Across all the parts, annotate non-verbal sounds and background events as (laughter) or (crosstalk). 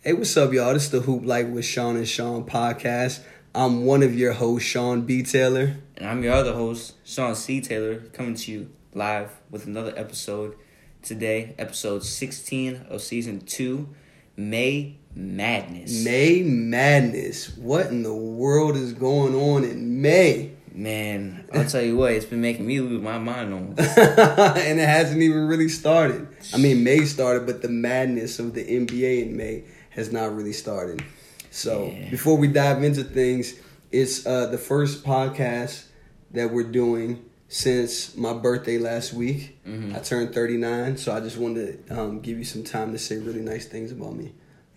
Hey, what's up, y'all? This is the Hoop Life with Shaun and Shaun podcast. I'm one of your hosts, Shaun B. Taylor. And I'm your other host, Shaun C. Taylor, coming to you live with another episode today, episode 16 of season 2, May Madness. May Madness. What in the world is going on in May? Man, I'll tell you what, it's been making me lose my mind on. (laughs) and it hasn't even really started. I mean, May started, but the madness of the NBA in May has not really started. So Yeah. before we dive into things, it's uh, the first podcast that we're doing since my birthday last week. Mhm. I turned 39, so I just wanted to um, give you some time to say really nice things about me.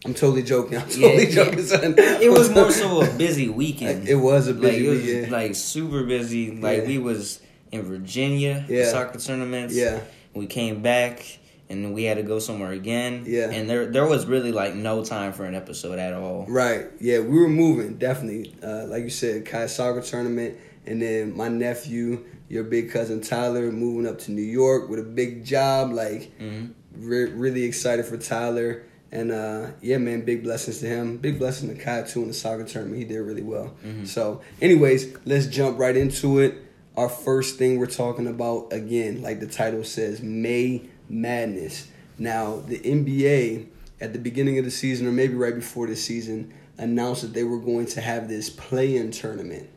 I'm totally joking. (laughs) I'm totally yeah. joking, son. It (laughs) was more so a busy weekend. (laughs) It was a like, busy it was weekend. like super busy. Like Yeah. we was in Virginia, Yeah. soccer tournaments. Yeah. We came back and we had to go somewhere again. Yeah. And there there was really like no time for an episode at all. Right. Yeah, we were moving definitely. Uh, like you said, Kai soccer tournament, and then my nephew, your big cousin Tyler, moving up to New York with a big job. Like, hmm re- really excited for Tyler. And uh, yeah, man, big blessings to him. Big blessing to Kai too in the soccer tournament. He did really well. Mhm. So, anyways, let's jump right into it. Our first thing we're talking about again, like the title says, May Madness. Now, the NBA at the beginning of the season, or maybe right before the season, announced that they were going to have this play-in tournament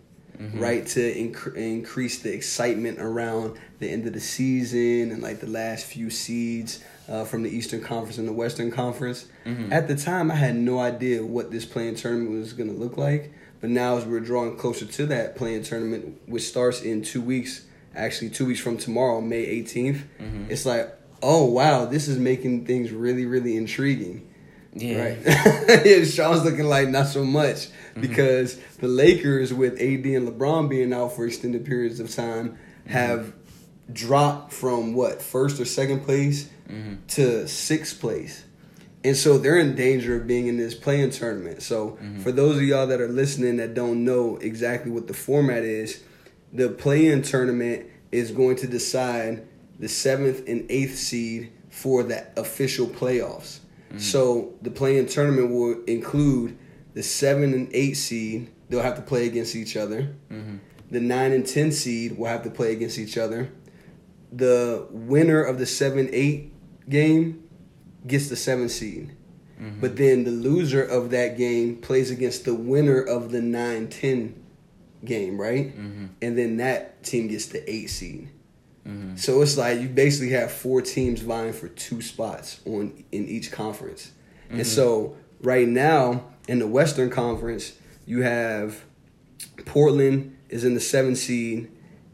Mhm. right to inc- increase the excitement around the end of the season and like the last few seeds uh, from the Eastern Conference and the Western Conference. Mhm. At the time, I had no idea what this play-in tournament was going to look like, but now as we're drawing closer to that play-in tournament, which starts in two weeks, actually two weeks from tomorrow, May 18th, Mhm. it's like, oh wow, this is making things really, really intriguing. Yeah. Right. (laughs) yeah, Shaun's looking like not so much mm-hmm. because the Lakers with AD and LeBron being out for extended periods of time mm-hmm. have dropped from what first or second place Mhm. to sixth place. And so they're in danger of being in this play-in tournament. So mm-hmm. for those of y'all that are listening that don't know exactly what the format is, the play-in tournament is going to decide the seventh and eighth seed for the official playoffs. So the play-in tournament will include the seven and eight seed. They'll have to play against each other. Mhm. The nine and ten seed will have to play against each other. The winner of the seven eight game gets the seven seed. Mhm. But then the loser of that game plays against the winner of the 9 10 game, right? Mhm. And then that team gets the 8 seed. Mhm. So it's like you basically have four teams vying for two spots on in each conference. And Mhm. so right now in the Western Conference, you have Portland is in the seventh seed,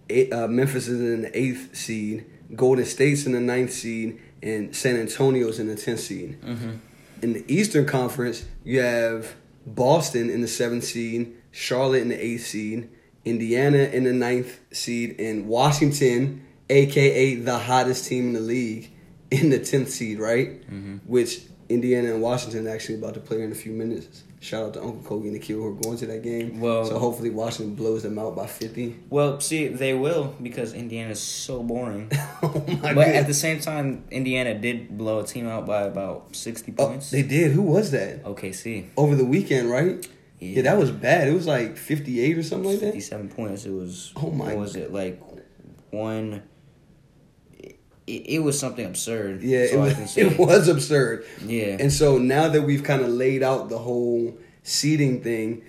eight, uh, Memphis is in the eighth seed, Golden State's in the ninth seed, and San Antonio's in the tenth seed. Mhm. In the Eastern Conference, you have Boston in the seventh seed, Charlotte in the eighth seed, Indiana in the ninth seed, and Washington, aka the hottest team in the league, in the tenth seed, right? Mhm. Which Indiana and Washington are actually about to play in a few minutes. Shout out to Uncle Kogi and the kid who are going to that game. Well- so hopefully Washington blows them out by fifty. Well, see, they will because Indiana's so boring. (laughs) oh my but god! at the same time, Indiana did blow a team out by about sixty points. they did. Who was that? OKC. Over the weekend, right? Yeah. that was bad. It was like fifty-eight or something like that. Fifty-seven points. It was. Oh my What was it like? One. It, it was something absurd. Yeah, so it was, (laughs) it was absurd. Yeah. And so now that we've kind of laid out the whole seeding thing,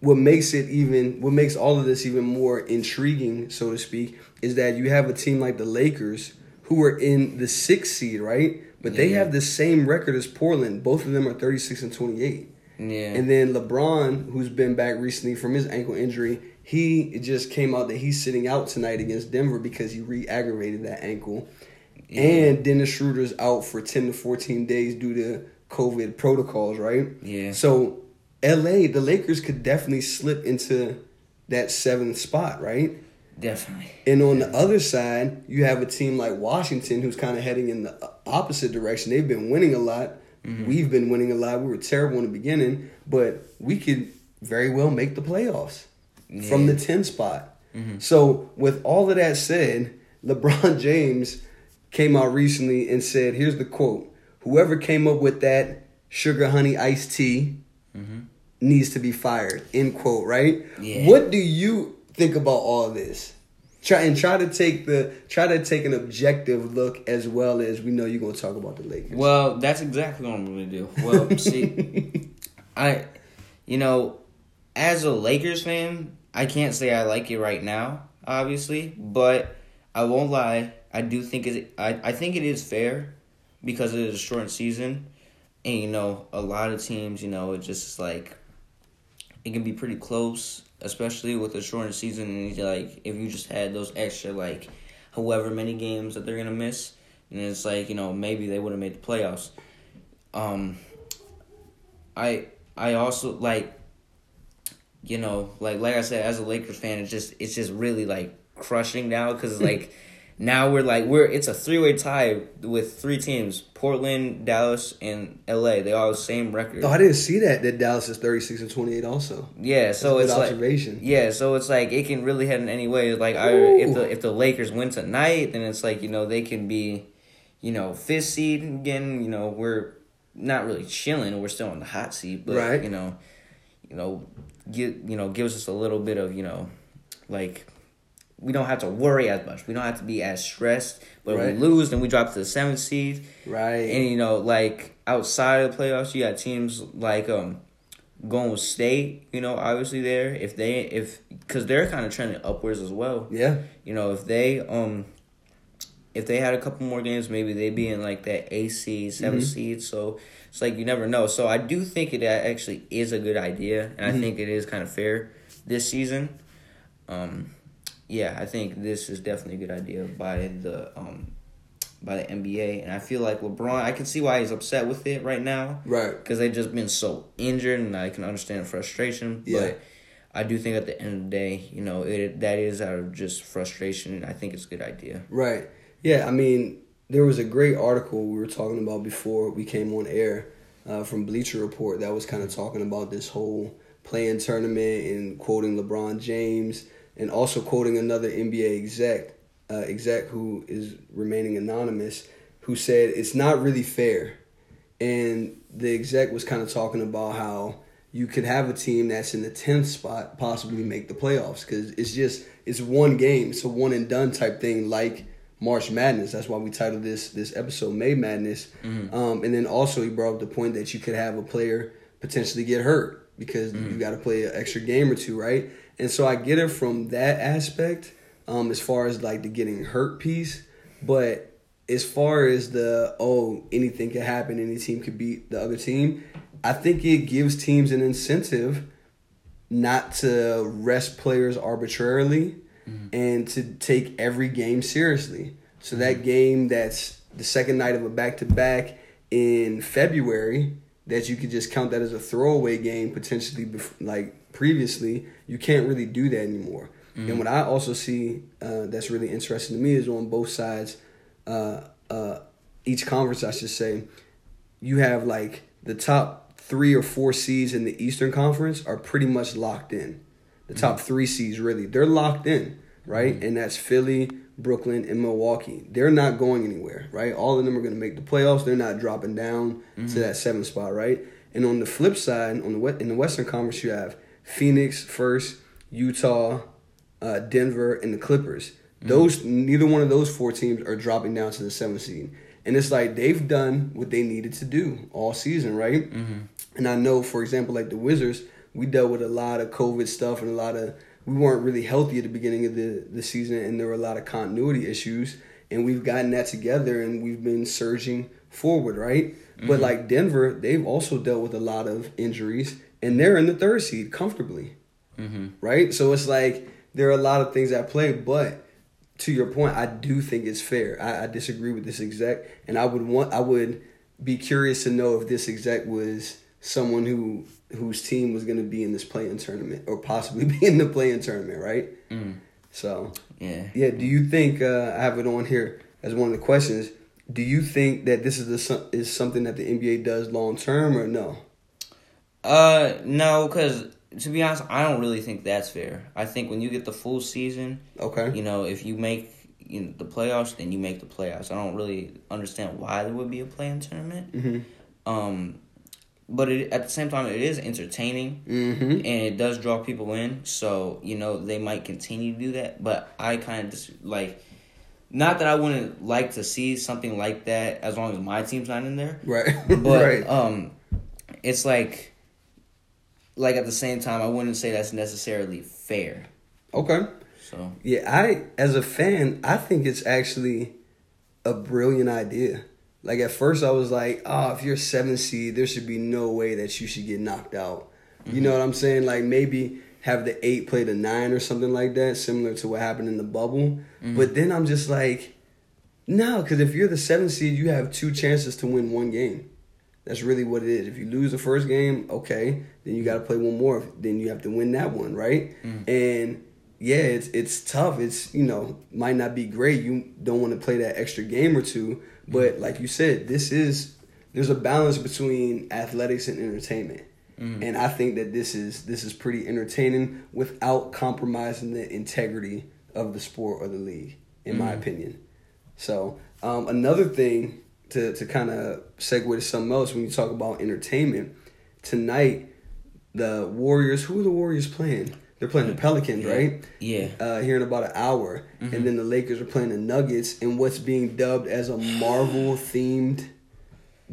what makes it even, what makes all of this even more intriguing, so to speak, is that you have a team like the Lakers who are in the sixth seed, right? But they Yeah. have the same record as Portland. Both of them are 36 and 28. yeah. And then LeBron, who's been back recently from his ankle injury, he just came out that he's sitting out tonight against Denver because he re-aggravated that ankle. Yeah. And Dennis Schroeder's out for 10 to 14 days due to COVID protocols, right? yeah. So LA, the Lakers could definitely slip into that seventh spot, right? Definitely. And on the other side, you have a team like Washington who's kind of heading in the opposite direction. They've been winning a lot. We've been winning a lot. We were terrible in the beginning, but we could very well make the playoffs from the 10 spot. Mhm. So, with all of that said, LeBron (laughs) James came out recently and said, here's the quote Whoever came up with that Sugar Honey Iced Tea Mm-hmm. needs to be fired. End quote. Right. Yeah. What do you think about all this? Try and try to take the try to take an objective look as well as we know you're gonna talk about the Lakers. Well, that's exactly what I'm going to do. Well, (laughs) see, I, you know, as a Lakers fan, I can't say I like it right now, obviously, but I won't lie. I do think it. I, I think it is fair because it is a shortened season, and you know, a lot of teams, you know, it just like it can be pretty close, especially with a shortened season. And like, if you just had those extra like, however many games that they're gonna miss, and it's like you know maybe they would have made the playoffs. Um, I I also like, you know, like like I said, as a Lakers fan, it's just it's just really like crushing now because like (laughs) now we're like we're it's a three way tie with three teams: Portland, Dallas, and L.A. They all have the same record. Oh, I didn't see that. That Dallas is thirty six and twenty eight. Also, Yeah, so That's it's like observation. yeah, so it's like it can really head in any way. Like I, if the if the Lakers win tonight, then it's like you know they can be, you know, fifth seed again. You know we're not really chilling. We're still on the hot seat, but Right. you know, you know, give you know gives us a little bit of you know, like we don't have to worry as much. We don't have to be as stressed. But Right. if we lose, then we drop to the seventh seed. right? And you know, like outside of the playoffs, you got teams like um Golden State. You know, obviously there if they if because they're kind of trending upwards as well. yeah, You know, if they um if they had a couple more games, maybe they'd be in like that A seed, 7th seed. So it's like you never know. So I do think it actually is a good idea, and I think it is kind of fair this season. Um, yeah, I think this is definitely a good idea by the um by the NBA, and I feel like LeBron. I can see why he's upset with it right now right. because they've just been so injured, and I can understand the frustration. Yeah. But I do think at the end of the day, you know, it that is out of just frustration, and I think it's a good idea. Right. Yeah, I mean, there was a great article we were talking about before we came on air uh, from Bleacher Report that was kind of talking about this whole play-in tournament and quoting LeBron James and also quoting another NBA exec, uh, exec who is remaining anonymous, who said it's not really fair. And the exec was kind of talking about how you could have a team that's in the 10th spot possibly make the playoffs because it's just it's one game it's a one and done type thing like march madness. That's why we titled this this episode may madness. Um, and then also he brought up the point that you could have a player potentially get hurt because mm. you got to play an extra game or two right? And so i get it from that aspect um, as far as like the getting hurt piece but as far as the oh anything could happen any team could beat the other team i think it gives teams an incentive not to rest players arbitrarily mm. and to take every game seriously. So that mm. game that's the second night of a back-to-back in february that you could just count that as a throwaway game potentially like previously you can't really do that anymore and what i also see uh, that's really interesting to me is on both sides uh, uh, each conference, I should say, you have like the top three or four seeds in the Eastern Conference are pretty much locked in. The top three seeds, really, they're locked in, right? And that's Philly, Brooklyn, and Milwaukee. They're not going anywhere, right? All of them are going to make the playoffs. They're not dropping down to that seventh spot, right? And on the flip side, on the in the Western Conference, you have Phoenix first, Utah, uh, Denver, and the Clippers. Those neither one of those four teams are dropping down to the seventh seed, and it's like they've done what they needed to do all season, right? Mm-hmm. And I know, for example, like the Wizards, we dealt with a lot of COVID stuff and a lot of we weren't really healthy at the beginning of the the season, and there were a lot of continuity issues, and we've gotten that together, and we've been surging forward, right? But like Denver, they've also dealt with a lot of injuries, and they're in the third seed comfortably Mm-hmm. right? So it's like there are a lot of things at play, but to your point, I do think it's fair. I, I disagree with this exec, and I would want I would be curious to know if this exec was someone who whose team was going to be in this play-in tournament or possibly (laughs) be in the play-in tournament, right? Mm. So Yeah. yeah, do you think uh, I have it on here as one of the questions? Do you think that this is the is something that the NBA does long term or no? Uh, no, because to be honest, I don't really think that's fair. I think when you get the full season, Okay. you know, if you make you know, the playoffs, then you make the playoffs. I don't really understand why there would be a play-in tournament. hmm Um, but it, at the same time, it is entertaining Mm-hmm. and it does draw people in. So you know they might continue to do that. But I kind of just like, not that I wouldn't like to see something like that as long as my team's not in there. Right. (laughs) But right. um, it's like, like at the same time, I wouldn't say that's necessarily fair. Okay. So Yeah, I as a fan, I think it's actually a brilliant idea. Like at first, I was like, "Oh, if you're seven seed, there should be no way that you should get knocked out." You know mm-hmm. what I'm saying? Like maybe have the eight play the nine or something like that, similar to what happened in the bubble. Mm-hmm. But then I'm just like, no, because if you're the seven seed, you have two chances to win one game. That's really what it is. If you lose the first game, okay, then you got to play one more. Then you have to win that one, right? Mm. And yeah, it's it's tough. It's you know might not be great. You don't want to play that extra game or two, but mm-hmm. like you said, this is there's a balance between athletics and entertainment, mm-hmm. and I think that this is this is pretty entertaining without compromising the integrity of the sport or the league, in my mm-hmm. opinion. So um, another thing to to kind of segue to something else when you talk about entertainment tonight, the Warriors. Who are the Warriors playing? They're playing the Pelicans, right? yeah, Uh, here in about an hour, and then the Lakers are playing the Nuggets in what's being dubbed as a Marvel themed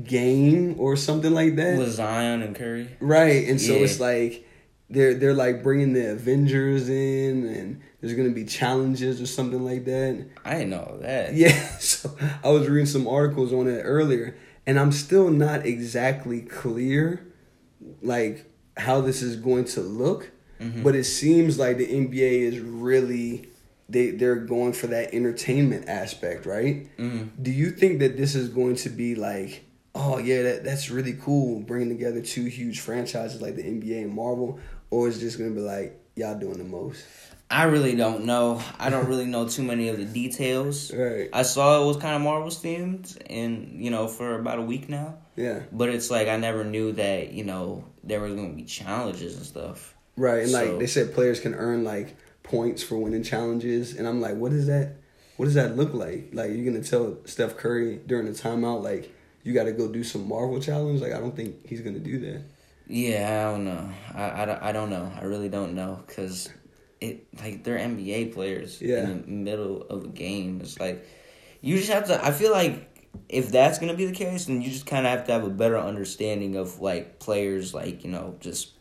game or something like that. with Zion and Curry. Right, and so Yeah. it's like they're they're like bringing the Avengers in, and there's gonna be challenges or something like that. I didn't know that. (laughs) Yeah, so I was reading some articles on it earlier, and I'm still not exactly clear, like how this is going to look. But it seems like the NBA is really they they're going for that entertainment aspect, right? Mhm. Do you think that this is going to be like, oh yeah, that that's really cool, bringing together two huge franchises like the NBA and Marvel, or is it just gonna be like y'all doing the most? I really don't know. I don't really know too many of the details. (laughs) Right. I saw it was kind of Marvel's themed, and you know, for about a week now. Yeah. But it's like I never knew that you know there was going to be challenges and stuff. Right, and like they said, players can earn like points for winning challenges, and I'm like, what is that? What does that look like? Like you're gonna tell Steph Curry during the timeout, like you got to go do some Marvel challenge? Like I don't think he's gonna do that. Yeah, I don't know. I, I, don't- I don't know. I really don't know because it like they're NBA players Yeah. in the middle of a game. It's like you just have to. I feel like if that's gonna be the case, then you just kind of have to have a better understanding of like players, like you know, just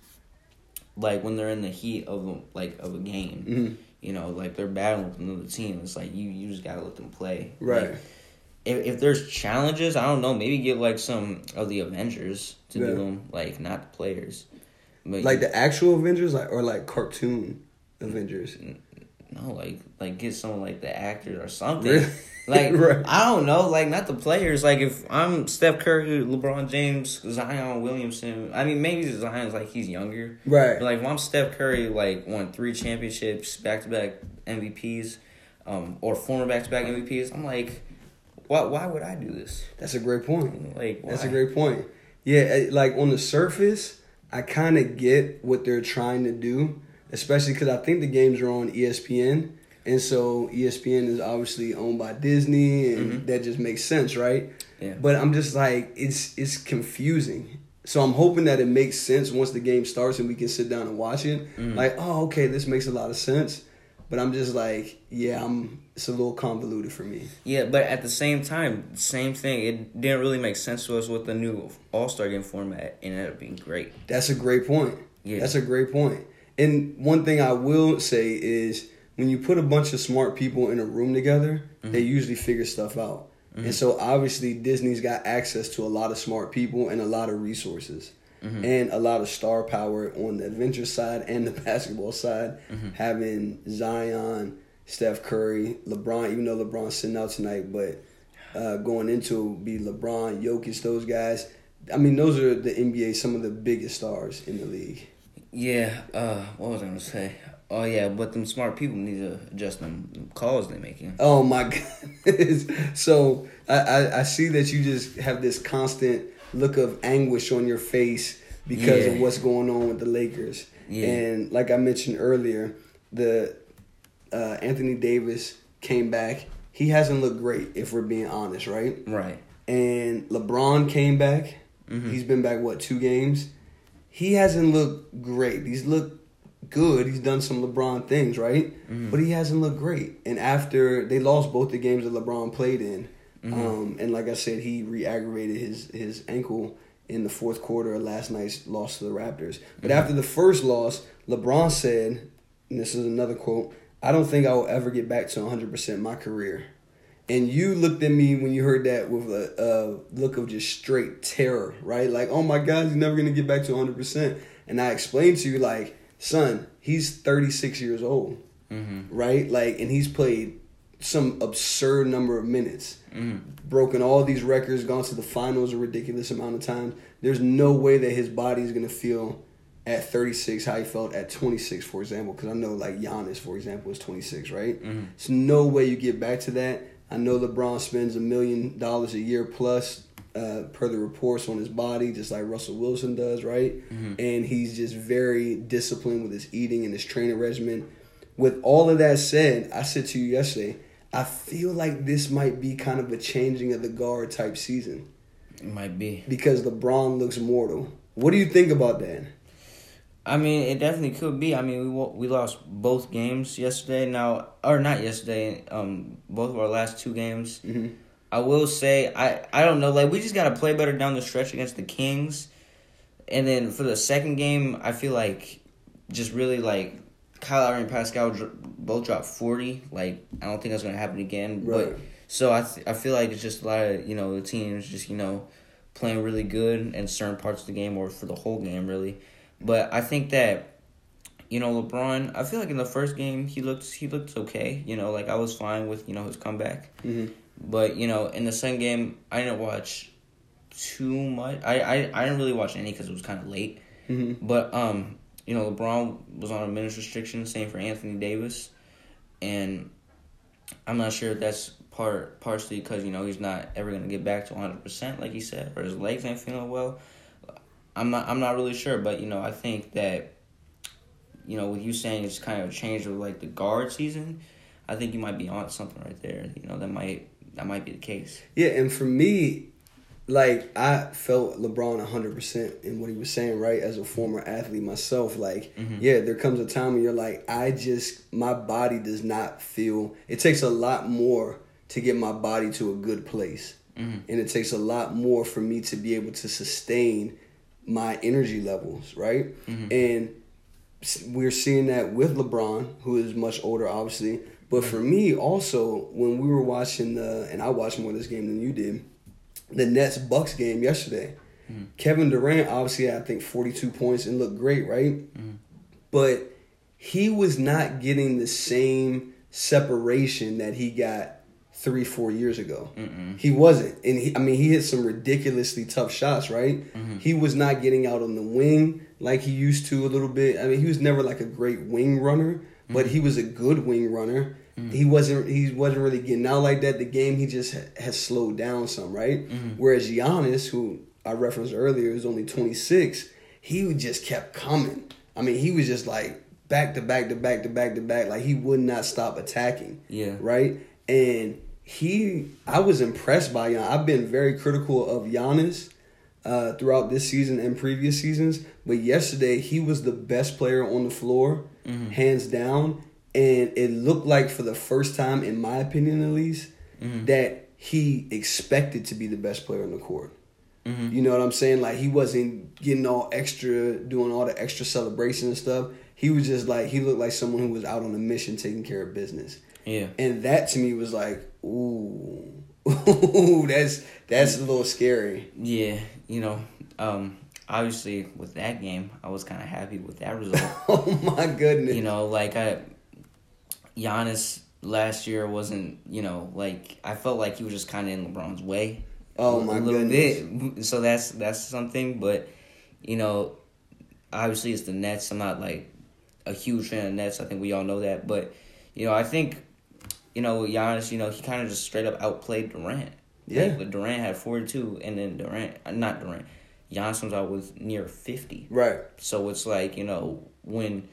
like when they're in the heat of a, like of a game. Mhm. You know, like they're battling with another team. It's like you you just gotta let them play. Right. Like, if, if there's challenges, I don't know. Maybe get like some of the Avengers to Yeah. do them, like not the players. But Like the actual Avengers, like or like cartoon Avengers. No, like like get some like the actors or something. (laughs) Like (laughs) Right. I don't know, like not the players. Like if I'm Steph Curry, LeBron James, Zion Williamson. I mean, maybe Zion's like he's younger. Right. But like if I'm Steph Curry, like won three championships, back to back MVPs, um, or former back to back MVPs, I'm like, why why would I do this? That's a great point. Like That's a great point. Yeah, eh, like on the surface, I kind of get what they're trying to do, especially because I think the games are on ESPN, and so ESPN is obviously owned by Disney, and that just makes sense, right? Mm-hmm. Yeah. But I'm just like, it's it's confusing. So I'm hoping that it makes sense once the game starts and we can sit down and watch it. Mm-hmm. Like, oh, okay, this makes a lot of sense. But I'm just like, yeah, I'm. It's a little convoluted for me. Yeah, but at the same time, same thing. It didn't really make sense to us with the new All Star Game format. and It ended up being great. That's a great point. Yeah. That's a great point. And one thing I will say is when you put a bunch of smart people in a room together, mm-hmm. they usually figure stuff out. Mm-hmm. And so obviously Disney's got access to a lot of smart people and a lot of resources. Mm-hmm. And a lot of star power on the adventure side and the (laughs) basketball side, having Zion, Steph Curry, LeBron, even though LeBron's sitting out tonight, but uh, going into it be LeBron, Jokic, those guys. I mean, those are the NBA, some of the biggest stars in the league. Yeah. Uh, what was I gonna say? Oh yeah, but them smart people need to adjust them calls they making. Oh my (laughs) goodness! So I, I, I see that you just have this constant look of anguish on your face because of what's going on with the Lakers. Yeah. And like I mentioned earlier, the uh, Anthony Davis came back. He hasn't looked great, if we're being honest, right? Right. And LeBron came back. Mm-hmm. He's been back what two games? He hasn't looked great. He's looked good. He's done some LeBron things, right? Mm-hmm. But he hasn't looked great. And after they lost both the games that LeBron played in, Mm-hmm. um, and like I said, he re-aggravated his his ankle in the fourth quarter of last night's loss to the Raptors. But Mm-hmm. after the first loss, LeBron said, and this is another quote, I don't think I will ever get back to 100% my career. And you looked at me when you heard that with a, a look of just straight terror, right? Like, oh my God, he's never going to get back to 100%. And I explained to you, like, son, he's 36 years old, Mm-hmm. right? Like, and he's played some absurd number of minutes Mm-hmm. broken all these records, gone to the finals a ridiculous amount of times. There's no way that his body is gonna feel at 36 how he felt at 26, for example. Because I know like Giannis, for example, is 26, right? Mm-hmm. There's no way you get back to that. I know LeBron spends a million dollars a year plus. Uh, per the reports on his body, just like Russell Wilson does, right? And he's just very disciplined with his eating and his training regimen. With all of that said, I said to you yesterday, I feel like this might be kind of a changing of the guard type season It might be. because LeBron looks mortal. What do you think about that? I mean, it definitely could be. I mean, we we lost both games yesterday. Now, or not yesterday. Um, both of our last two games. Mhm. I will say, I I don't know. Like, we just gotta play better down the stretch against the Kings, and then for the second game, I feel like just really like Kyle Lowry and Pascal dr- both dropped forty. Like, I don't think that's gonna happen again. Right. But so I th- I feel like it's just a lot of you know the teams just you know playing really good in certain parts of the game or for the whole game really. But I think that you know LeBron. I feel like in the first game he looked he looked okay. You know, like I was fine with you know his comeback. Mhm. But you know, in the second game, I didn't watch too much. I I, I didn't really watch any because it was kind of late. Mhm. But um, you know, LeBron was on a minutes restriction. Same for Anthony Davis, and I'm not sure if that's part partially because you know he's not ever gonna get back to 100 percent like he said, or his legs ain't feeling well. I'm not I'm not really sure, but you know, I think that you know, with you saying it's kind of a change of like the guard season, I think you might be on something right there. You know, that might that might be the case. Yeah, and for me, like I felt LeBron hundred percent in what he was saying, right? As a former athlete myself, like mm-hmm. yeah, there comes a time when you're like, I just my body does not feel. It takes a lot more to get my body to a good place, mm-hmm. and it takes a lot more for me to be able to sustain my energy levels, right? Mm-hmm. And we're seeing that with LeBron, who is much older, obviously. But for me, also, when we were watching the, and I watched more of this game than you did, the Nets Bucks game yesterday. Mm-hmm. Kevin Durant obviously had, I think 42 points and looked great, right? Mm-hmm. But he was not getting the same separation that he got three, four years ago. He wasn't, and he, I mean, he hit some ridiculously tough shots, right? Mm-hmm. He was not getting out on the wing like he used to a little bit. I mean, he was never like a great wing runner, but he mm-hmm. was a good wing runner. Mm-hmm. He wasn't. He wasn't really getting out like that. The game he just ha- has slowed down some, right? Whereas Giannis, who I referenced earlier, is only twenty six. He just kept coming. I mean, he was just like back to back to back to back to back. Like he would not stop attacking. Yeah. Right. And he, I was impressed by Giannis. I've been very critical of Giannis uh, throughout this season and previous seasons, but yesterday he was the best player on the floor, mm-hmm. hands down. And it looked like for the first time, in my opinion at least, mm-hmm. that he expected to be the best player on the court. Mm-hmm. You know what I'm saying? Like he wasn't getting all extra, doing all the extra celebration and stuff. He was just like he looked like someone who was out on a mission, taking care of business. Yeah. And that to me was like, ooh, (laughs) ooh, that's that's a little scary. Yeah, you know, um, obviously with that game, I was kind of happy with that result. (laughs) Oh my goodness. you know, like I, Giannis last year wasn't, you know, like I felt like he was just kind of in LeBron's way. Oh, a my little goodness. bit. So that's that's something, but you know, obviously it's the Nets. I'm not like a huge fan of Nets. I think we all know that, but you know, I think you know Giannis. You know, he kind of just straight up outplayed Durant. Yeah. Like, Durant had 42, and then Durant, uh, not Durant, Giannis comes out with near 50. Right. So it's like, you know, when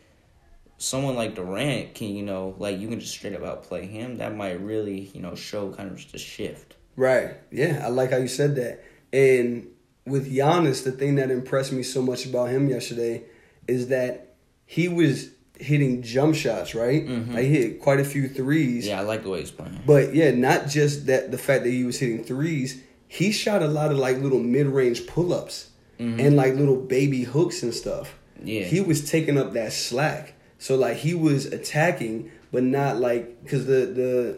someone like Durant can, you know, like you can just straight up outplay him, that might really, you know, show kind of just a shift. Right. Yeah, I like how you said that. And with Giannis, the thing that impressed me so much about him yesterday is that he was hitting jump shots, right? Mhm. Like he hit quite a few threes. Yeah, I like the way he's playing. But yeah, not just that the fact that he was hitting threes, he shot a lot of like little mid range pull ups and like little baby hooks and stuff. Yeah. He was taking up that slack. So like he was attacking, but not like because the the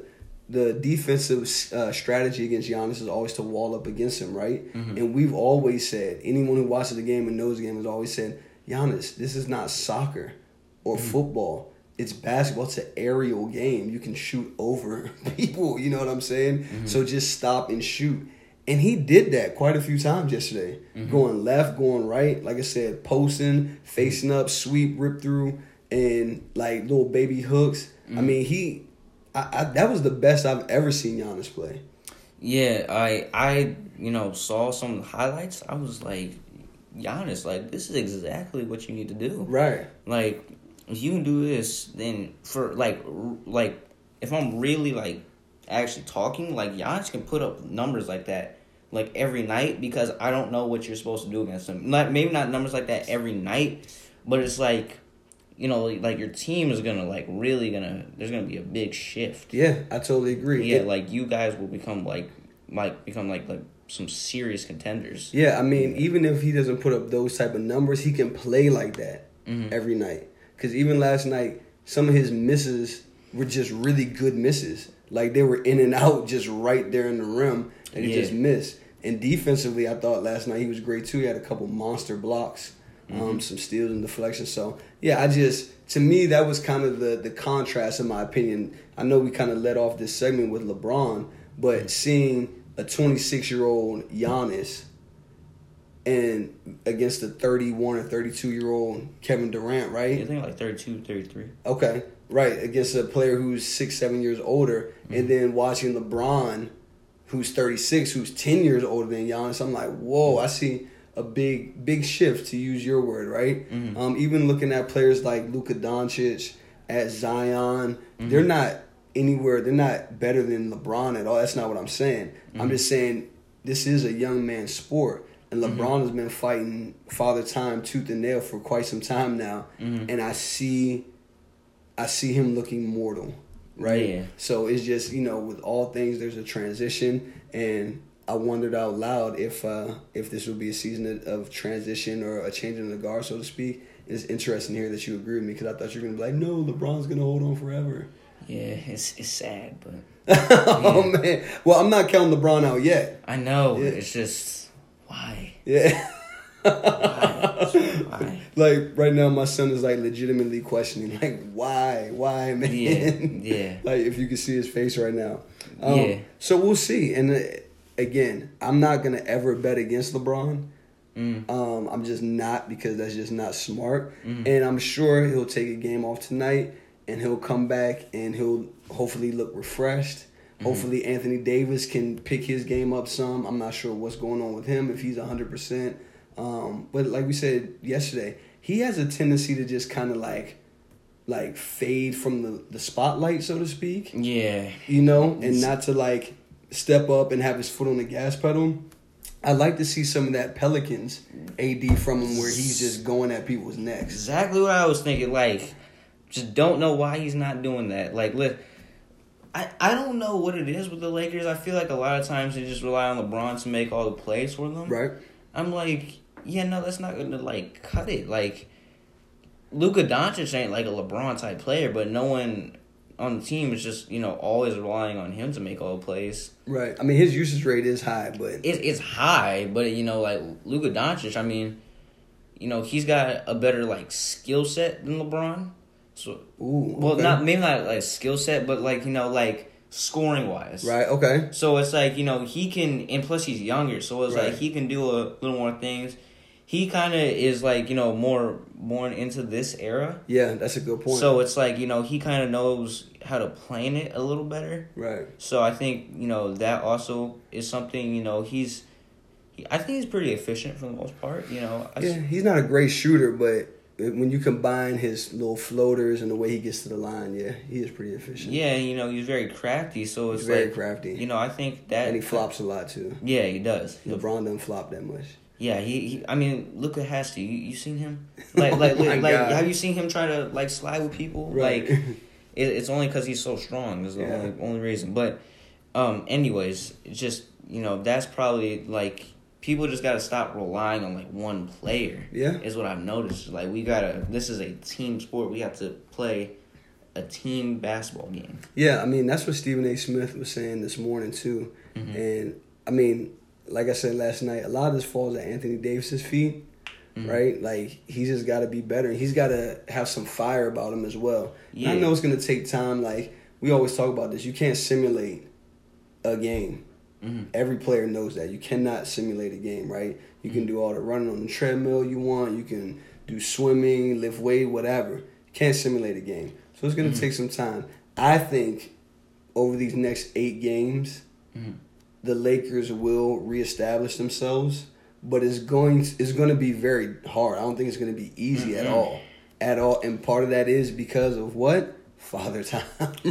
the defensive uh, strategy against Giannis is always to wall up against him, right? And we've always said anyone who watches the game and knows the game has always said, Giannis, this is not soccer or hmm. football. It's basketball. It's an aerial game. You can shoot over (laughs) people. You know what I'm saying? Hmm. So just stop and shoot. And he did that quite a few times yesterday. Hmm. Going left, going right. Like I said, posting, facing up, sweep, rip through, and like little baby hooks. I mean, he. I, I, that was the best I've ever seen Giannis play. Yeah, I I you know saw some of the highlights. I was like, Giannis, like this is exactly what you need to do. Right. Like if you can do this, then for like like if I'm really like actually talking, like Giannis can put up numbers like that like every night because I don't know what you're supposed to do against him. Not maybe not numbers like that every night, but it's like you know like your team is gonna like really gonna there's gonna be a big shift. Yeah, I totally agree. Yeah, It- like you guys will become like like become like like some serious contenders. Yeah, I mean, even if he doesn't put up those type of numbers, he can play like that Mhm. every night. Because even last night, some of his misses were just really good misses. Like they were in and out, just right there in the rim, and he Yeah. just missed. And defensively, I thought last night he was great too. He had a couple monster blocks, um, some steals and deflections. So yeah, I just to me that was kind of the the contrast in my opinion. I know we kind of let off this segment with LeBron, but seeing a 26 year old Giannis and against a 31 or 32 year old Kevin Durant, right? I think like 32, 33. Okay, right. Against a player who's six, seven years older, and mm-hmm. then watching LeBron, who's 36, who's 10 years older than Giannis, I'm like, whoa, I see a big, big shift to use your word, right? Mm-hmm. Um, even looking at players like Luka Doncic, at Zion, mm-hmm. they're not anywhere, they're not better than LeBron at all. That's not what I'm saying. I'm just saying this is a young man's sport. And LeBron has been fighting father time tooth and nail for quite some time now. And I see I see him looking mortal, right? Yeah. So it's just you know, with all things, there's a transition, and I wondered out loud if uh, if this would be a season of, transition or a change in the guard, so to speak. It's interesting to hear that you agree with me because I thought you were gonna be like, no, LeBron's gonna hold on forever. Yeah, it's it's sad, but (laughs) oh man, well I'm not counting LeBron out yet. I know Yeah. it's just why, Yeah. why, why? (laughs) like right now, my son is like legitimately questioning, like, why, why, man? Yeah, yeah. (laughs) like if you can see his face right now. Um, Yeah. So we'll see. And uh, again, I'm not gonna ever bet against LeBron. Mm. Um, I'm just not because that's just not smart. Mhm. And I'm sure he'll take a game off tonight, and he'll come back and he'll hopefully look refreshed. Mm-hmm. Hopefully Anthony Davis can pick his game up some. I'm not sure what's going on with him if he's 100%. Um, but like we said yesterday, he has a tendency to just kind of like like fade from the, the spotlight, so to speak. Yeah, You know, and not to like step up and have his foot on the gas pedal. I'd like to see some of that Pelicans AD from him where he's just going at people's necks. exactly what I was thinking. Like, just don't know why he's not doing that. Like, let. I, I don't know what it is with the Lakers. I feel like a lot of times they just rely on LeBron to make all the plays for them. Right? I'm like, yeah, no, that's not gonna like cut it. Like, Luka Doncic ain't like a LeBron type player, but no one on the team is just you know always relying on him to make all the plays. Right. I mean, his usage rate is high, but It, it's high, but you know, like Luka Doncic, I mean, you know, he's got a better like skill set than LeBron. So, ooh, well, okay. not maybe not like skill set, but like you know, like scoring wise. right. Okay. So it's like you know he can, and plus he's younger, so it's Right. like he can do a little more things. He kind of is like you know more born into this era, Yeah, that's a good point. so it's like you know he kind of knows how to plan it a little better. right. So I think you know that also is something you know he's. He, I think he's pretty efficient for the most part. You know. I, Yeah, he's not a great shooter, but when you combine his little floaters and the way he gets to the line, yeah, he is pretty efficient. Yeah, you know he's very crafty. So it's he's very like crafty. you know I think that and he flops a lot too. Yeah, he does. LeBron doesn't flop that much. Yeah, he, he I mean, look at Hasty. You, you seen him? Like, like, (laughs) Oh my like, have you seen him try to like slide with people? Right. Like, (laughs) it, it's only because he's so strong. Is the Yeah. only only reason. But, um, anyways, just you know that's probably like people just got to stop relying on like one player. Yeah. is what I've noticed. Like we gotta. This is a team sport. We have to play a team basketball game. Yeah, I mean that's what Stephen A. Smith was saying this morning too, Mhm. and I mean, like I said last night, a lot of this falls at Anthony Davis's feet, Mhm. right? Like he's just got to be better. He's got to have some fire about him as well. And I know it's gonna take time. Like we always talk about this, you can't simulate a game. Mhm. Every player knows that you cannot simulate a game, right? You can do all the running on the treadmill you want. You can do swimming, lift weight, whatever. You can't simulate a game. So it's going to take some time. I think over these next eight games, Mhm. the Lakers will reestablish themselves, but it's going it's going to be very hard. I don't think it's going to be easy at Mm-mm. all, at all. And part of that is because of what father (laughs) time,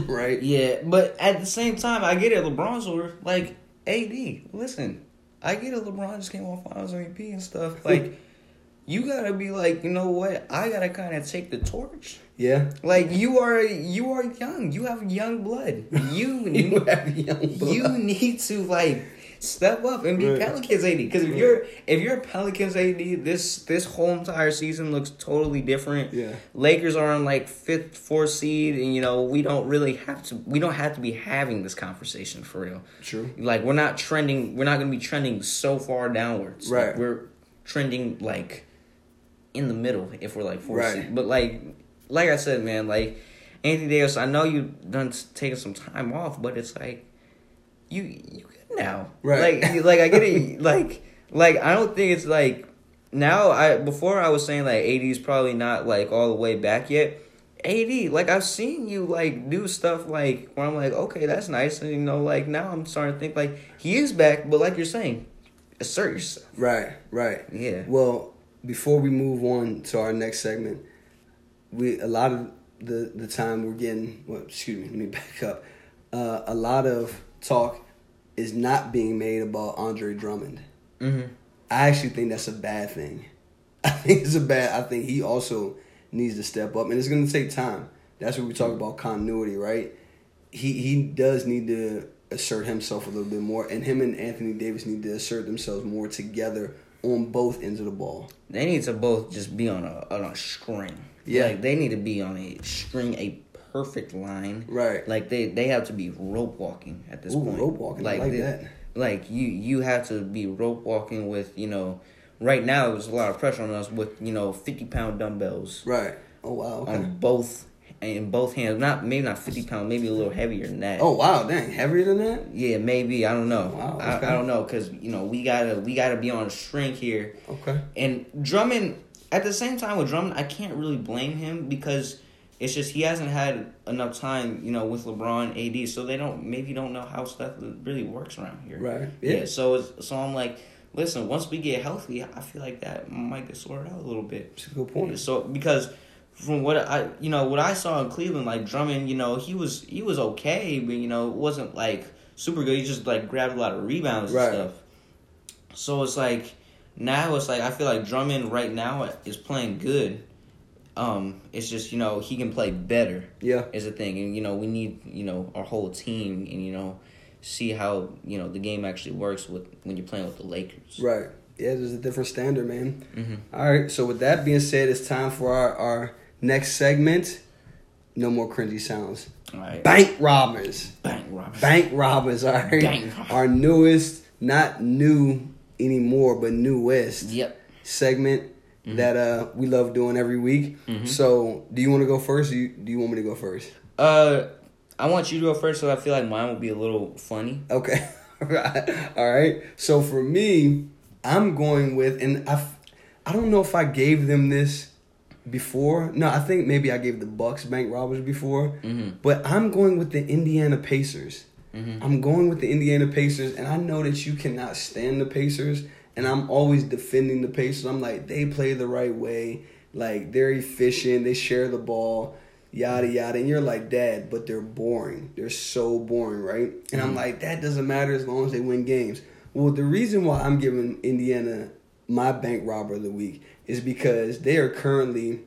right? Yeah, but at the same time, I get it. LeBron's older. Like AD, listen, I get it. LeBron just came off Finals MVP and stuff. Like, (laughs) you gotta be like, you know what? I gotta kind of take the torch. Yeah, Like you are, you are young. You have young blood. You (laughs) you have young blood. you need to like step up and be Right. Pelicans AD. Because if you're if you're Pelicans AD, this this whole entire season looks totally different. Yeah. Lakers are on like fifth, fourth seed, and you know we don't really have to. We don't have to be having this conversation for real. True. Like we're not trending. We're not going to be trending so far downwards. Like, Right. we're trending like in the middle if we're like fourth Right. seed. But like like I said, man, like Anthony Davis, I know you done taking some time off, but it's like you you now. Right. Like like I get it. (laughs) like like I don't think it's like now. I before I was saying like AD is probably not like all the way back yet. AD, like I've seen you like do stuff like where I'm like, okay, that's nice, and you know, like now I'm starting to think like he is back, but like you're saying, assert yourself. Right, right. Yeah. Well, before we move on to our next segment, we a lot of the the time we're getting. Well, excuse me. Let me (laughs) back up. Uh, a lot of talk is not being made about Andre Drummond. Mm-hmm. I actually think that's a bad thing. (laughs) I think it's a bad. I think he also needs to step up, and it's going to take time. That's what we talk about continuity, right? He he does need to assert himself a little bit more, and him and Anthony Davis need to assert themselves more together on both ends of the ball. They need to both just be on a on a string. Yeah. like, they need to be on a string, a perfect line. Right. Like they they have to be rope walking at this Ooh, point. rope walking, I like they- that. Like you you have to be rope walking with you know. Right now, there's a lot of pressure on us with you know fifty pound dumbbells Right. Oh wow. Okay. on both in both hands. Not maybe not fifty pound, maybe a little heavier than that. oh wow. Dang. Heavier than that. Yeah, maybe I don't know. Wow, I, okay. I don't know because you know we gotta we gotta be on a string here. Okay. And Drummond, at the same time with Drummond, I can't really blame him because it's just he hasn't had enough time, you know, with LeBron, AD, so they don't maybe don't know how stuff really works around here. Right. Yeah. Yeah. so it's, so I'm like, listen, once we get healthy, I feel like that might get sorted out a little bit. It's a good point. So because from what I you know what I saw in Cleveland, like Drummond, you know he was he was okay, but you know it wasn't like super good. He just like grabbed a lot of rebounds Right. and stuff. So it's like now it's like I feel like Drummond right now is playing good. Um, it's just you know he can play better Yeah. is a thing, and you know we need you know our whole team and you know see how you know the game actually works with when you're playing with the Lakers. Right. Yeah. There's a different standard, man. Mm-hmm. All right. So with that being said, it's time for our our next segment. No more cringy sounds. All right, Bank robbers. bang, Robert. Bank robbers. All right. Bank robbers. Our newest, not new anymore, but newest Yep. segment Mm-hmm. that uh we love doing every week. So, do you want to go first? Or you, do you want me to go first? Uh, I want you to go first, so I feel like mine will be a little funny. Okay. (laughs) All right. So for me, I'm going with, and I, I don't know if I gave them this before. No, I think maybe I gave the Bucks bank robbers before, Mhm. but I'm going with the Indiana Pacers. Mhm. I'm going with the Indiana Pacers, and I know that you cannot stand the Pacers, and I'm always defending the Pacers. I'm like, they play the right way, like they're efficient, they share the ball, yada yada. And you're like, Dad, but they're boring. They're so boring, right? And I'm like, that doesn't matter as long as they win games. Well, the reason why I'm giving Indiana my bank robber of the week is because they are currently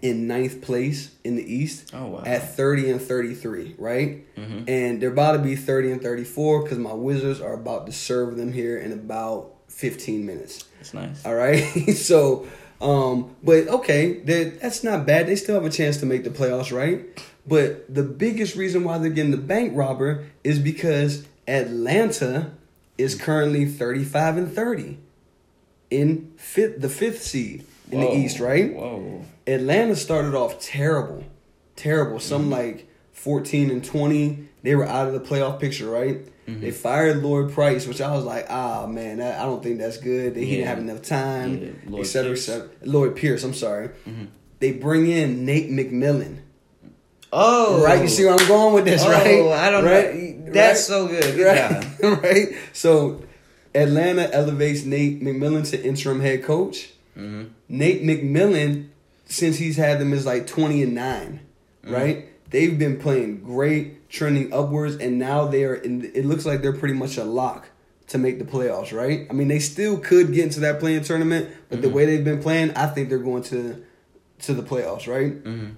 in ninth place in the East Oh, wow. at 30 and 33, right? Mhm. And they're about to be 30 and 34 because my Wizards are about to serve them here in about 15 minutes. That's nice. All right. (laughs) so, um, but okay, that's not bad. They still have a chance to make the playoffs, right? But the biggest reason why they're getting the bank robber is because Atlanta is currently 35 and 30 in fifth, the fifth seed in Whoa, the East, right? Whoa. Atlanta started off terrible, terrible. Some like fourteen and twenty. They were out of the playoff picture, right? They fired Lloyd Price, which I was like, ah man, that, I don't think that's good. They he didn't have enough time, Yeah, et cetera, et Pierce. cetera. Lloyd Pierce, I'm sorry. They bring in Nate McMillan. Oh, Right, you see where I'm going with this, Oh, right? I don't right? know. That's so good. Good right? (laughs) right? So Atlanta elevates Nate McMillan to interim head coach. Mhm. Nate McMillan, since he's had them is like 20 and 9, Mm-hmm. right? They've been playing great, trending upwards, and now they are in it looks like they're pretty much a lock to make the playoffs, right? I mean, they still could get into that play-in tournament, but Mm-hmm. the way they've been playing, I think they're going to to the playoffs, right? Mhm.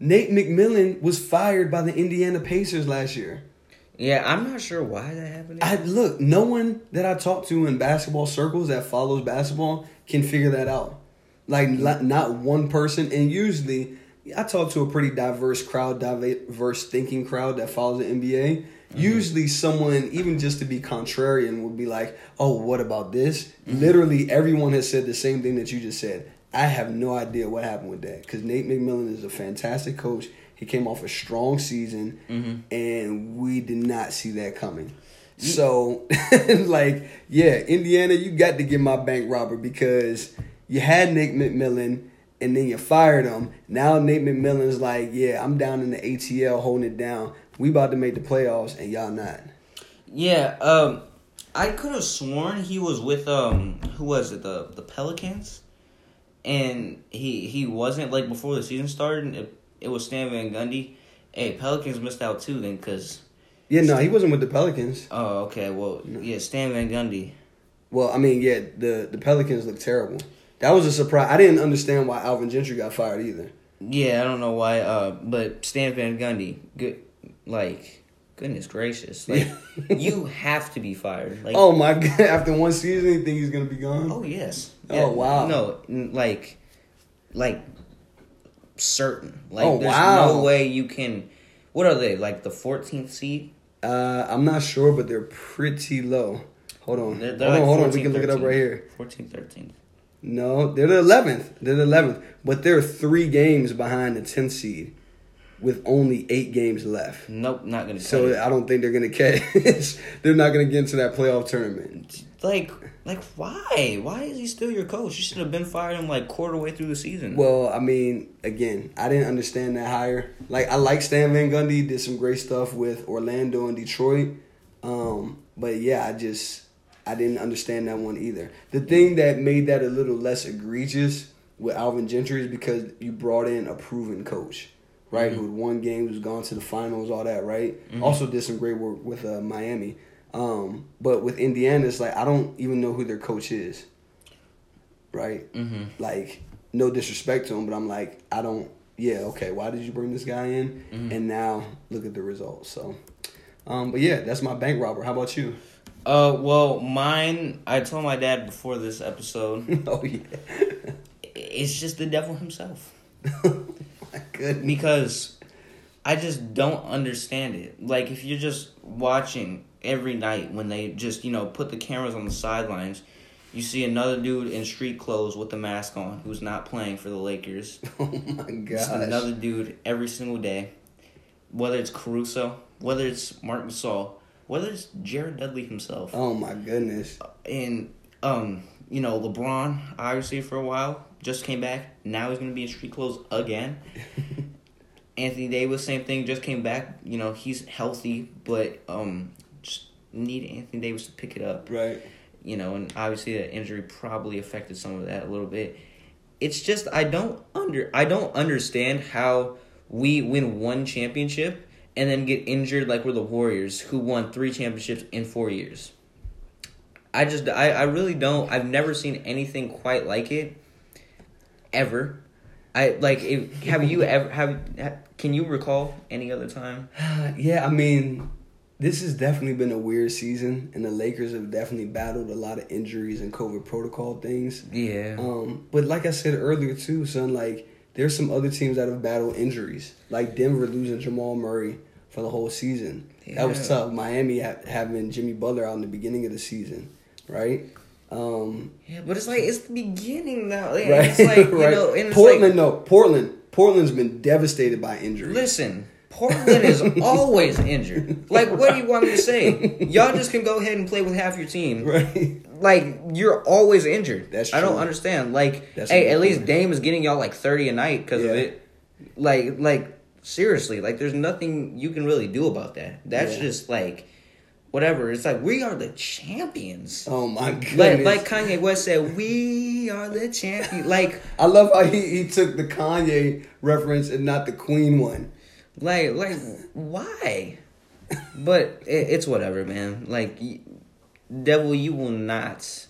Nate McMillan was fired by the Indiana Pacers last year. Yeah, I'm not sure why that happened. I look, no one that I talk to in basketball circles that follows basketball can figure that out. Like not, not one person, and usually I talk to a pretty diverse crowd, diverse thinking crowd that follows the NBA. Mm-hmm. Usually, someone even just to be contrarian would be like, "Oh, what about this?" Literally, everyone has said the same thing that you just said. I have no idea what happened with that because Nate McMillan is a fantastic coach. He came off a strong season, mm-hmm. and we did not see that coming. So, (laughs) like, yeah, Indiana, you got to get my bank robber because you had Nate McMillan and then you fired him. Now Nate McMillan's like, yeah, I'm down in the ATL holding it down. We about to make the playoffs and y'all not. Yeah, um, I could have sworn he was with um, who was it? The the Pelicans, and he he wasn't like before the season started. It, it was Stan Van Gundy. Hey, Pelicans missed out too then, cause Yeah, no, he wasn't with the Pelicans. oh okay, well yeah, Stan Van Gundy. Well, I mean, yeah, the the Pelicans look terrible. That was a surprise. I didn't understand why Alvin Gentry got fired either. Yeah, I don't know why. Uh, but Stan Van Gundy, good, like goodness gracious, (laughs) like you have to be fired. Like Oh my (laughs) god! After one season, you think he's gonna be gone? Oh yes. Oh, wow. No, like, like, certain. Like, Oh, there's wow. no way you can. What are they? Like the 14th seed? Uh, I'm not sure, but they're pretty low. Hold on, They're, they're hold like on, hold on. We 14, can look it up right here. 14th, 13th. No, they're the eleventh. They're the eleventh, but they're three games behind the tenth seed, with only eight games left. Nope, not gonna. So cut it. I don't think they're gonna catch. (laughs) they're not gonna get into that playoff tournament. like, like, why? Why is he still your coach? You should have been fired him like quarter way through the season. Well, I mean, again, I didn't understand that hire. Like, I like Stan Van Gundy. Did some great stuff with Orlando and Detroit. Um, but yeah, I just I didn't understand that one either. The thing that made that a little less egregious with Alvin Gentry is because you brought in a proven coach, right? Who had won games, who's gone to the finals, all that, right? Also did some great work with uh, Miami. Um, but with Indiana, it's like I don't even know who their coach is, right? mm-hmm. like no disrespect to him, but I'm like, I don't. Yeah, okay. Why did you bring this guy in? Mhm. And now look at the results. So, um, but yeah, that's my bank robber. How about you? Uh, well, mine. I told my dad before this episode. (laughs) oh yeah. it's just the devil himself. (laughs) my goodness. because I just don't understand it. Like if you're just watching every night when they just you know put the cameras on the sidelines, you see another dude in street clothes with a mask on who's not playing for the Lakers. (laughs) Oh my gosh. another dude every single day, whether it's Caruso, whether it's Marc Gasol, whether it's Jared Dudley himself, Oh my goodness. and um you know LeBron obviously for a while just came back. Now he's gonna be in street clothes again. (laughs) Anthony Davis, same thing, just came back. You know, he's healthy, but um, just need Anthony Davis to pick it up. Right. You know, and obviously that injury probably affected some of that a little bit. It's just I don't under I don't understand how we win one championship and then get injured like we're the Warriors who won three championships in four years. I just I, I really don't. I've never seen anything quite like it ever. I like. If, have you ever have? ha- Can you recall any other time? (sighs) yeah, I mean, this has definitely been a weird season, and the Lakers have definitely battled a lot of injuries and COVID protocol things. Yeah. Um, but like I said earlier too, son, like there's some other teams that have battled injuries, like Denver losing Jamal Murray for the whole season. That was tough. Miami ha- having Jimmy Butler out in the beginning of the season, right? Um, yeah, but it's like it's the beginning now. Yeah, right, It's like you (laughs) right. know, Portland, like, no, Portland. Portland's been devastated by injuries. Listen, Portland is (laughs) always injured. Like, what do you want me to say? Y'all just can go ahead and play with half your team. Right. Like, you're always injured. That's true. I don't understand. Like, That's hey, at least point. Dame is getting y'all like thirty a night because of it. Like, like seriously, like, there's nothing you can really do about that. That's Yeah. just like, whatever. It's like we are the champions. Oh my god! Like, like Kanye West said, we are the champions. Like, (laughs) I love how he, he took the Kanye reference and not the Queen one. Like, like, why? But it, it's whatever, man. Like, devil, you will not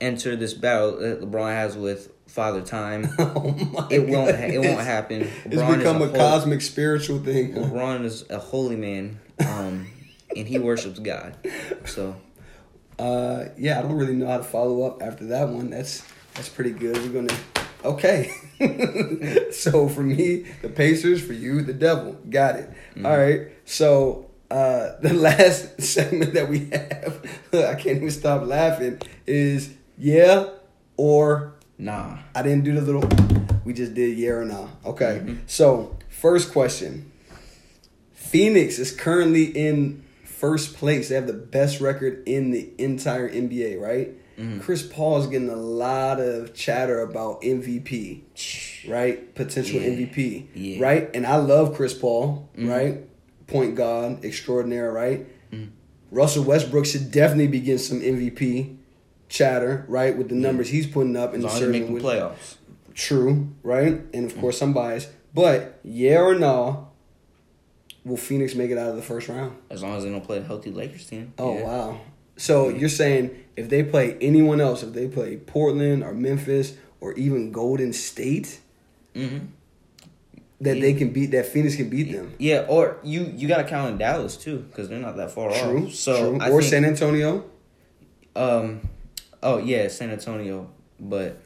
enter this battle that LeBron has with Father Time. (laughs) Oh my It won't. Ha- it won't happen. It's become a, is hol- cosmic spiritual thing. LeBron is a holy man, um, and he worships God. So Uh, yeah, I don't really know how to follow up after that one. That's that's pretty good. We're gonna okay. (laughs) so for me, the Pacers. For you, the Devil. Got it. All right. So uh, (laughs) the last (laughs) segment that we have, I can't even stop laughing. Is yeah or nah. I didn't do the little. We just did yeah or nah. Okay. So first question. Phoenix is currently in first place. They have the best record in the entire NBA. Right. Mm-hmm. Chris Paul is getting a lot of chatter about MVP. Right. Potential Yeah. MVP. Yeah. Right. And I love Chris Paul. Mm-hmm. Right. Point guard extraordinaire. Right. Mm-hmm. Russell Westbrook should definitely be getting some MVP chatter. Right. With the numbers he's putting up and As the long as they make with- the playoffs. True, right? And of course, I'm biased. But yeah or no, will Phoenix make it out of the first round? As long as they don't play a healthy Lakers team. Oh Yeah. wow! So you're saying if they play anyone else, if they play Portland or Memphis or even Golden State, Mhm. that they can beat that Phoenix can beat them. Yeah, or you you got to count in Dallas too because they're not that far True, off. So true. I or think, San Antonio. Um, oh yeah, San Antonio, but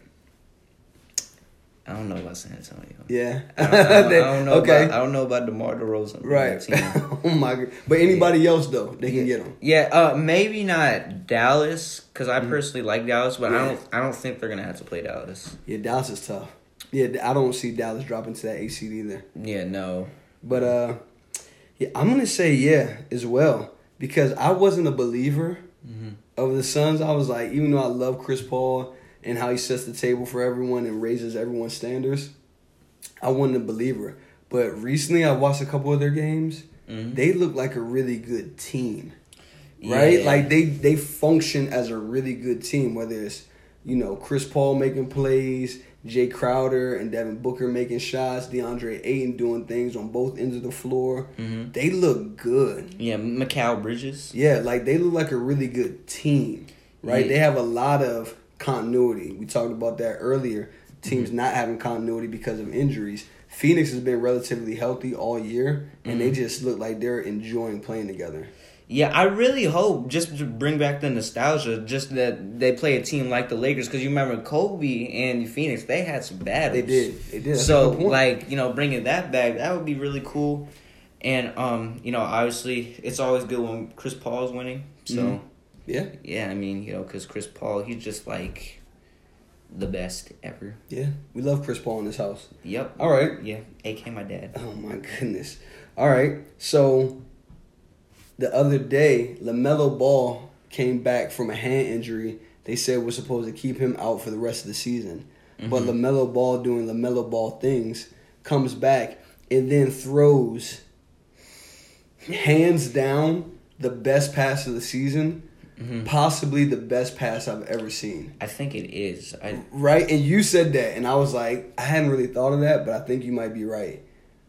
I don't know about San Antonio. Yeah. I don't, I don't- I don't know. okay. About, I don't know about DeMar DeRozan. right. (laughs) oh my god! But anybody else though, they can get them. Yeah, uh, maybe not Dallas because I personally like Dallas, but I don't. I don't think they're gonna have to play Dallas. Yeah, Dallas is tough. Yeah, I don't see Dallas dropping to that seed either. Yeah, no. But uh, yeah, I'm gonna say yeah as well because I wasn't a believer of the Suns. I was like, even though I love Chris Paul and how he sets the table for everyone and raises everyone's standards, I wasn't a believer. But recently, I watched a couple of their games. Mhm. They look like a really good team, right? Yeah. Like they they function as a really good team. Whether it's you know Chris Paul making plays, Jae Crowder and Devin Booker making shots, DeAndre Ayton doing things on both ends of the floor. Mhm. They look good. Yeah, Mikal Bridges. Yeah, like they look like a really good team, right? Yeah. They have a lot of continuity. We talked about that earlier. Teams Mm-hmm. not having continuity because of injuries. Phoenix has been relatively healthy all year, and they Mm-hmm. just look like they're enjoying playing together. Yeah, I really hope just to bring back the nostalgia, just that they play a team like the Lakers because you remember Kobe and Phoenix, they had some battles. They did. They did. That's so like you know, bringing that back, that would be really cool. And um, you know, obviously, it's always good when Chris Paul's winning. So Mhm. Yeah, yeah, I mean, you know, because Chris Paul, he's just like the best ever. yeah, we love Chris Paul in this house. Yep. All right. Yeah, AK my dad. Oh my goodness. All right. So the other day, LaMelo Ball came back from a hand injury. They said we're supposed to keep him out for the rest of the season. But mm-hmm. LaMelo Ball doing LaMelo Ball things comes back and then throws hands down the best pass of the season, Mm-hmm. possibly the best pass I've ever seen. I think it is. I Right? And you said that, and I was like, I hadn't really thought of that, but I think you might be right.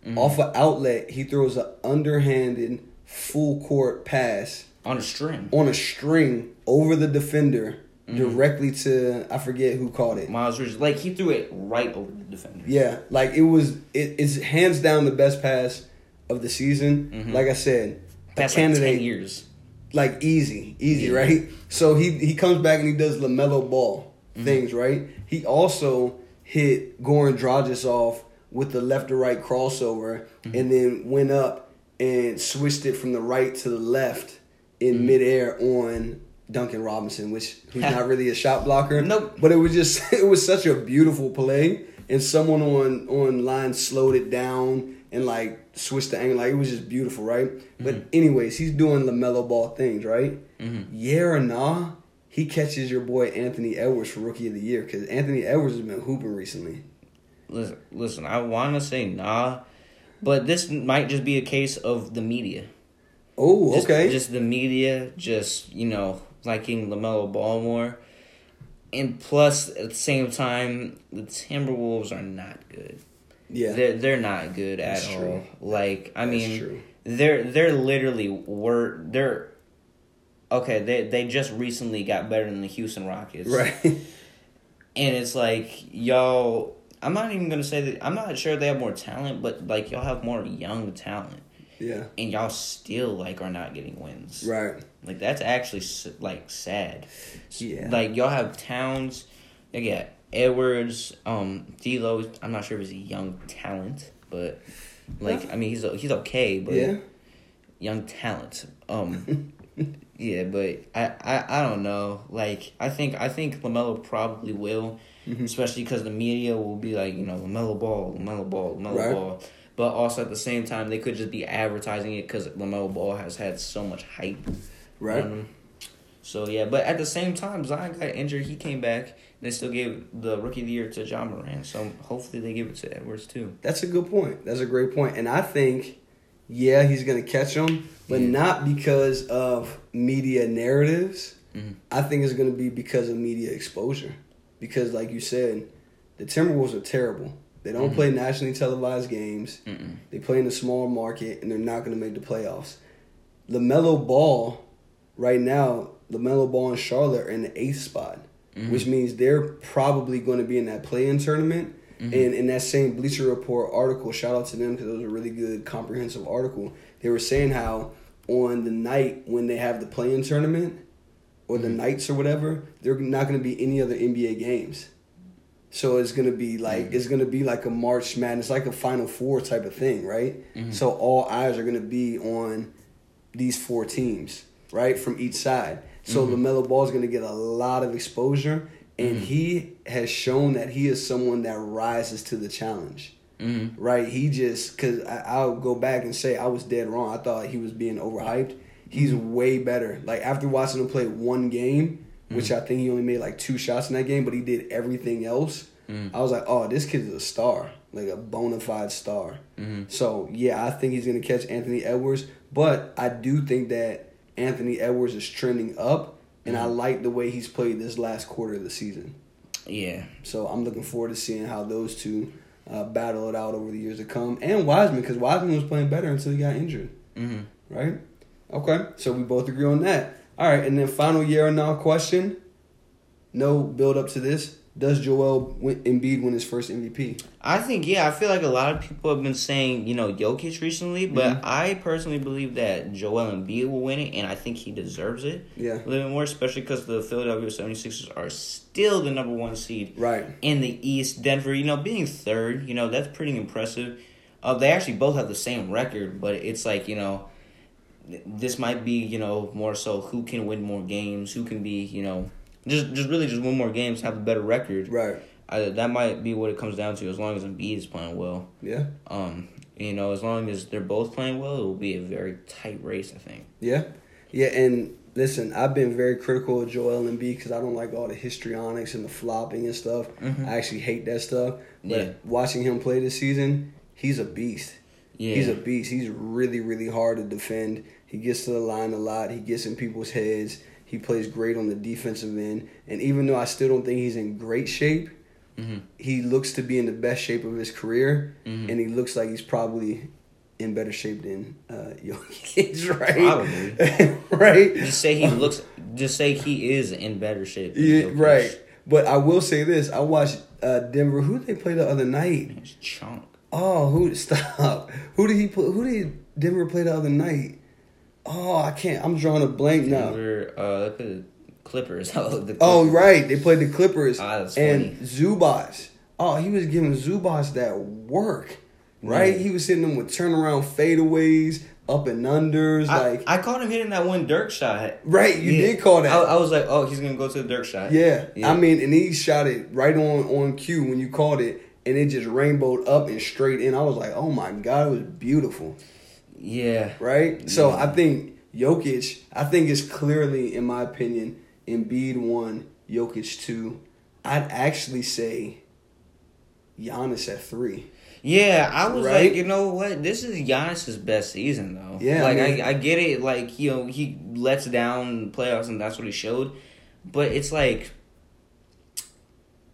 Mm-hmm. Off an outlet, he throws an underhanded full court pass on a string. on a string over the defender mm-hmm. directly to I forget who caught it. Miles Bridges, like he threw it right over the defender. Yeah, like it was. It's hands down the best pass of the season. Like I said, a Past like candidate ten years. Like easy, easy, Yeah. right? So he he comes back and he does Lamelo Ball Mm-hmm. things, right? He also hit Goran Dragic off with the left to right crossover, Mm-hmm. and then went up and switched it from the right to the left in Mm-hmm. midair on Duncan Robinson, which who's not (laughs) really a shot blocker. Nope. But it was just (laughs) it was such a beautiful play, and someone on on line slowed it down and like switch the angle. Like it was just beautiful, right? But Mm-hmm. anyways, he's doing Lamelo Ball things, right? Yeah or nah? He catches your boy Anthony Edwards for Rookie of the Year because Anthony Edwards has been hooping recently. Listen, listen. I want to say nah, but this might just be a case of the media. Oh, Just, okay. Just the media, just you know, liking Lamelo Ball more, and plus at the same time, the Timberwolves are not good. Yeah, They're they're not good at That's all. true. Like I That's mean, true. they're they're literally were they're okay. They they just recently got better than the Houston Rockets, right. (laughs) And it's like y'all. I'm not even gonna say that. I'm not sure they have more talent, but like y'all have more young talent, yeah, and y'all still like are not getting wins. right. Like that's actually like sad. Yeah. Like y'all have Towns, you got Edwards, um, D'Lo. I'm not sure if he's a young talent, but like I mean he's he's okay, but Yeah, young talent. Um, (laughs) yeah, but I, I I don't know. Like I think I think Lamelo probably will, Mm-hmm. especially because the media will be like you know Lamelo Ball, Lamelo Ball, Lamelo Right. Ball. But also at the same time, they could just be advertising it because Lamelo Ball has had so much hype. right. So yeah, but at the same time, Zion got injured. He came back. And They still gave the rookie of the year to Ja Morant. So hopefully they give it to Edwards too. That's a good point. That's a great point. And I think, yeah, he's going to catch him, but Yeah. not because of media narratives. Mhm. I think it's going to be because of media exposure. Because, like you said, the Timberwolves are terrible. They don't Mhm. play nationally televised games. Mm-mm. They play in a small market, and they're not going to make the playoffs. Lamelo Ball, right now, Lamelo Ball and Charlotte are in the eighth spot, Mhm. which means they're probably going to be in that play-in tournament. Mhm. And in that same Bleacher Report article, shout out to them because it was a really good, comprehensive article. They were saying how on the night when they have the play-in tournament or the nights or whatever, they're not going to be any other NBA games. So it's gonna be like it's gonna be like a March Madness, like a Final Four type of thing, right? So all eyes are gonna be on these four teams, right, from each side. So mm-hmm. Lamelo Ball is gonna get a lot of exposure, and mm-hmm. he has shown that he is someone that rises to the challenge, Mm-hmm. right? He just because I'll go back and say I was dead wrong. I thought he was being overhyped. He's mm-hmm. way better. Like after watching him play one game, which I think he only made like two shots in that game, but he did everything else. I was like, oh, this kid is a star, like a bona fide star. Mm-hmm. So yeah, I think he's gonna catch Anthony Edwards, but I do think that Anthony Edwards is trending up, and I like the way he's played this last quarter of the season. Yeah. So I'm looking forward to seeing how those two uh, battle it out over the years to come, and Wiseman because Wiseman was playing better until he got injured, Mm-hmm. right? Okay, so we both agree on that. All right, and then final year or now question. No build up to this. Does Joel Embiid win his first MVP? I think yeah. I feel like a lot of people have been saying you know Jokic recently, but Mhm. I personally believe that Joel Embiid will win it, and I think he deserves it Yeah, a little bit more, especially because the Philadelphia 76ers are still the number one seed right. in the East. Denver, you know, being third, you know, that's pretty impressive. Uh, they actually both have the same record, but it's like you know, this might be you know more so who can win more games, who can be you know just just really just win more games, have a better record. Right. I, that might be what it comes down to. As long as Embiid is playing well, Yeah. um, you know, as long as they're both playing well, it will be a very tight race. I think. Yeah. Yeah, and listen, I've been very critical of Joel Embiid because I don't like all the histrionics and the flopping and stuff. Mhm. I actually hate that stuff. But Yeah. watching him play this season, he's a beast. Yeah, He's a beast. He's really, really hard to defend. He gets to the line a lot. He gets in people's heads. He plays great on the defensive end. And even though I still don't think he's in great shape, Mhm. he looks to be in the best shape of his career. Mhm. And he looks like he's probably in better shape than uh, (laughs) Jokic, right? Probably. (laughs) right? Just say he looks just say he is in better shape. Yeah, right. But I will say this: I watched uh, Denver. Who did they play the other night? It's chunk. Oh, who? (laughs) Stop. Who did he play? Who did Denver play the other night? Oh, I can't. I'm drawing a blank now. Uh, at the Clippers. (laughs) Oh, Oh, right. They played the Clippers. Ah, that's and. Zubac. Oh, he was giving Zubac that work. Right? He was hitting them with turnaround fadeaways, up and unders. I, like, I caught him hitting that one Dirk shot. right. You Yeah. did call that. I, I was like, oh, he's gonna go to the Dirk shot. yeah. Yeah. I mean, and he shot it right on, on cue when you called it, and it just rainbowed up and straight in. I was like, oh my God, it was beautiful. Yeah. right? So Yeah. I think Jokic, I think it's clearly, in my opinion, Embiid one, Jokic two. I'd actually say Giannis at three. Yeah, I was Right? like, you know what? This is Giannis's best season, though. Yeah, like I, I, get it. Like you know, he lets down playoffs, and that's what he showed. But it's like,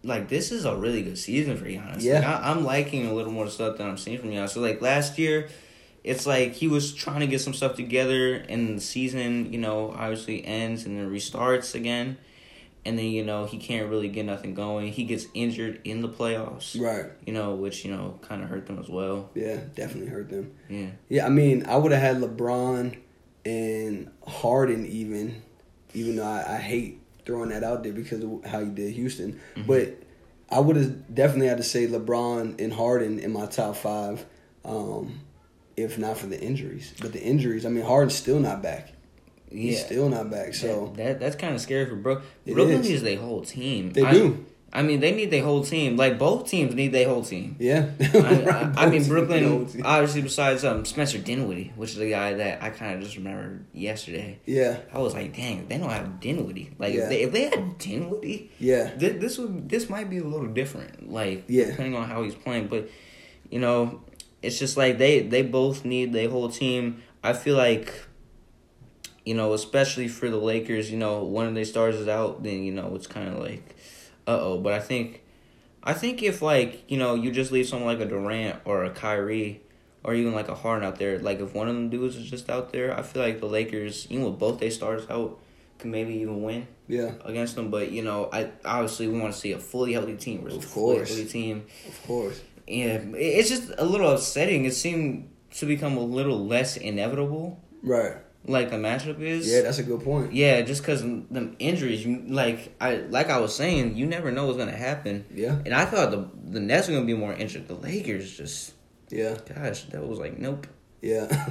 like this is a really good season for Giannis. Yeah. Like, I, I'm liking a little more stuff than I'm seeing from Giannis. So like last year, it's like he was trying to get some stuff together, and the season, you know, obviously ends and then restarts again. And then you know he can't really get nothing going. He gets injured in the playoffs Right. you know, which you know kind of hurt them as well. Yeah, definitely hurt them. Yeah, Yeah, I mean, I would have had LeBron and Harden even, even though I, I hate throwing that out there because of how he did Houston. But I would have definitely had to say LeBron and Harden in my top five, um, if not for the injuries. But the injuries, I mean, Harden's still not back. yeah. He's still not back. So that, that that's kind of scary for Brook. Brooklyn is. needs their whole team. they I, do. I mean, they need their whole team. Like both teams need their whole team. Yeah. I, I, I (laughs) mean, Brooklyn obviously besides um Spencer Dinwiddie, which is a guy that I kind of just remembered yesterday. Yeah. I was like, dang, they don't have Dinwiddie. Like Yeah. if, they, if they had Dinwiddie, Yeah. this, this would this might be a little different. Like Yeah. depending on how he's playing, but you know, it's just like they they both need their whole team. I feel like you know, especially for the Lakers, you know, one of their stars is out, then you know it's kind of like, uh oh. But I think, I think if like you know you just leave someone like a Durant or a Kyrie. Or even like a Harden out there, like if one of them dudes is just out there, I feel like the Lakers, even with both their stars out, can maybe even win Yeah. against them. But you know, I obviously we want to see a fully healthy team versus Of a fully healthy team. Of course. Yeah, it's just a little upsetting. It seemed to become a little less inevitable, Right. like the matchup is. Yeah, that's a good point. Yeah, just because the injuries, you like I like I was saying, you never know what's gonna happen. Yeah. And I thought the the Nets were gonna be more injured. The Lakers just, Yeah. gosh, that was like nope. Yeah, (laughs)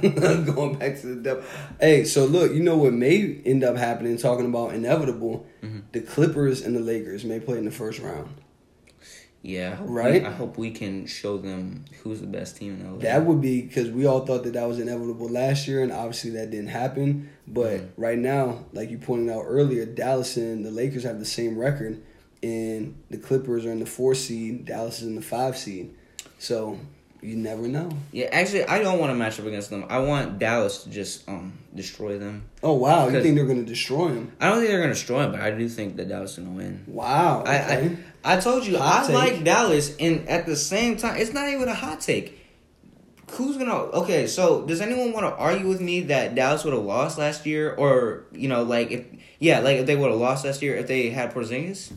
going back to the depth. Hey, so look, you know what may end up happening? Talking about inevitable, Mm-hmm. the Clippers and the Lakers may play in the first round. Yeah, I hope we- Right? I hope we can show them who's the best team in LA. That would be because we all thought that that was inevitable last year, and obviously that didn't happen. But Mm-hmm. right now, like you pointed out earlier, Dallas and the Lakers have the same record, and the Clippers are in the four seed. Dallas is in the five seed. So you never know. Yeah, actually, I don't want to match up against them. I want Dallas to just um destroy them. Oh wow, you think they're going to destroy them? I don't think they're gonna destroy them, but I do think that Dallas is gonna win. Wow. I, Okay. I I told you Hot I take. like Dallas, and at the same time, it's not even a hot take. Who's gonna? Okay, so does anyone want to argue with me that Dallas would have lost last year, or you know, like if yeah, like if they would have lost last year if they had Porzingis?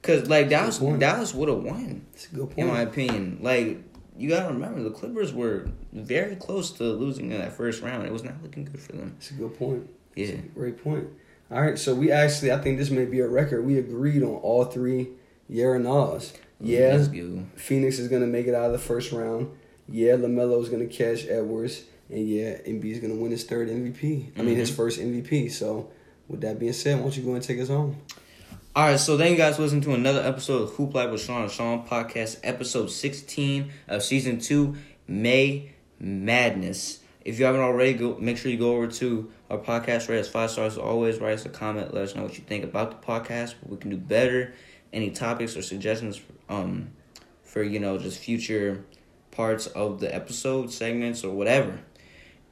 Because like Dallas. Dallas would have won, That's a good point. in my opinion. Like you gotta remember, the Clippers were very close to losing in that first round. It was not looking good for them. It's a good point. Yeah. Great point. All right, so we actually, I think this may be a record. We agreed on all three and. Yeah, go. Phoenix is to make it out of the first round. Yeah, LaMelo is to catch Edwards. And yeah, Embiid is to win his third MVP. I mean, his Mhm. first MVP. So, with that being said, why don't you go and take us home? All right, so thank you guys for listening to another episode of Hoop Life with Shaun and Shaun podcast, episode 16 of season two, May Madness. If you haven't already, go make sure you go over to our podcast, rate us five stars as always, write us a comment, let us know what you think about the podcast, what we can do better, any topics or suggestions um, for, you know, just future parts of the episode, segments, or whatever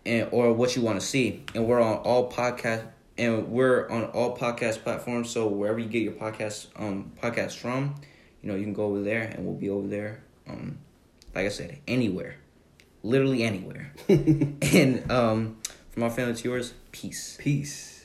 and or what you want to see. And we're on all podcast and we're on all podcast platforms. So wherever you get your podcast um podcast from, you know, you can go over there and we'll be over there. Um like I said, anywhere. Literally anywhere. (laughs) and um from our family to yours, peace. Peace.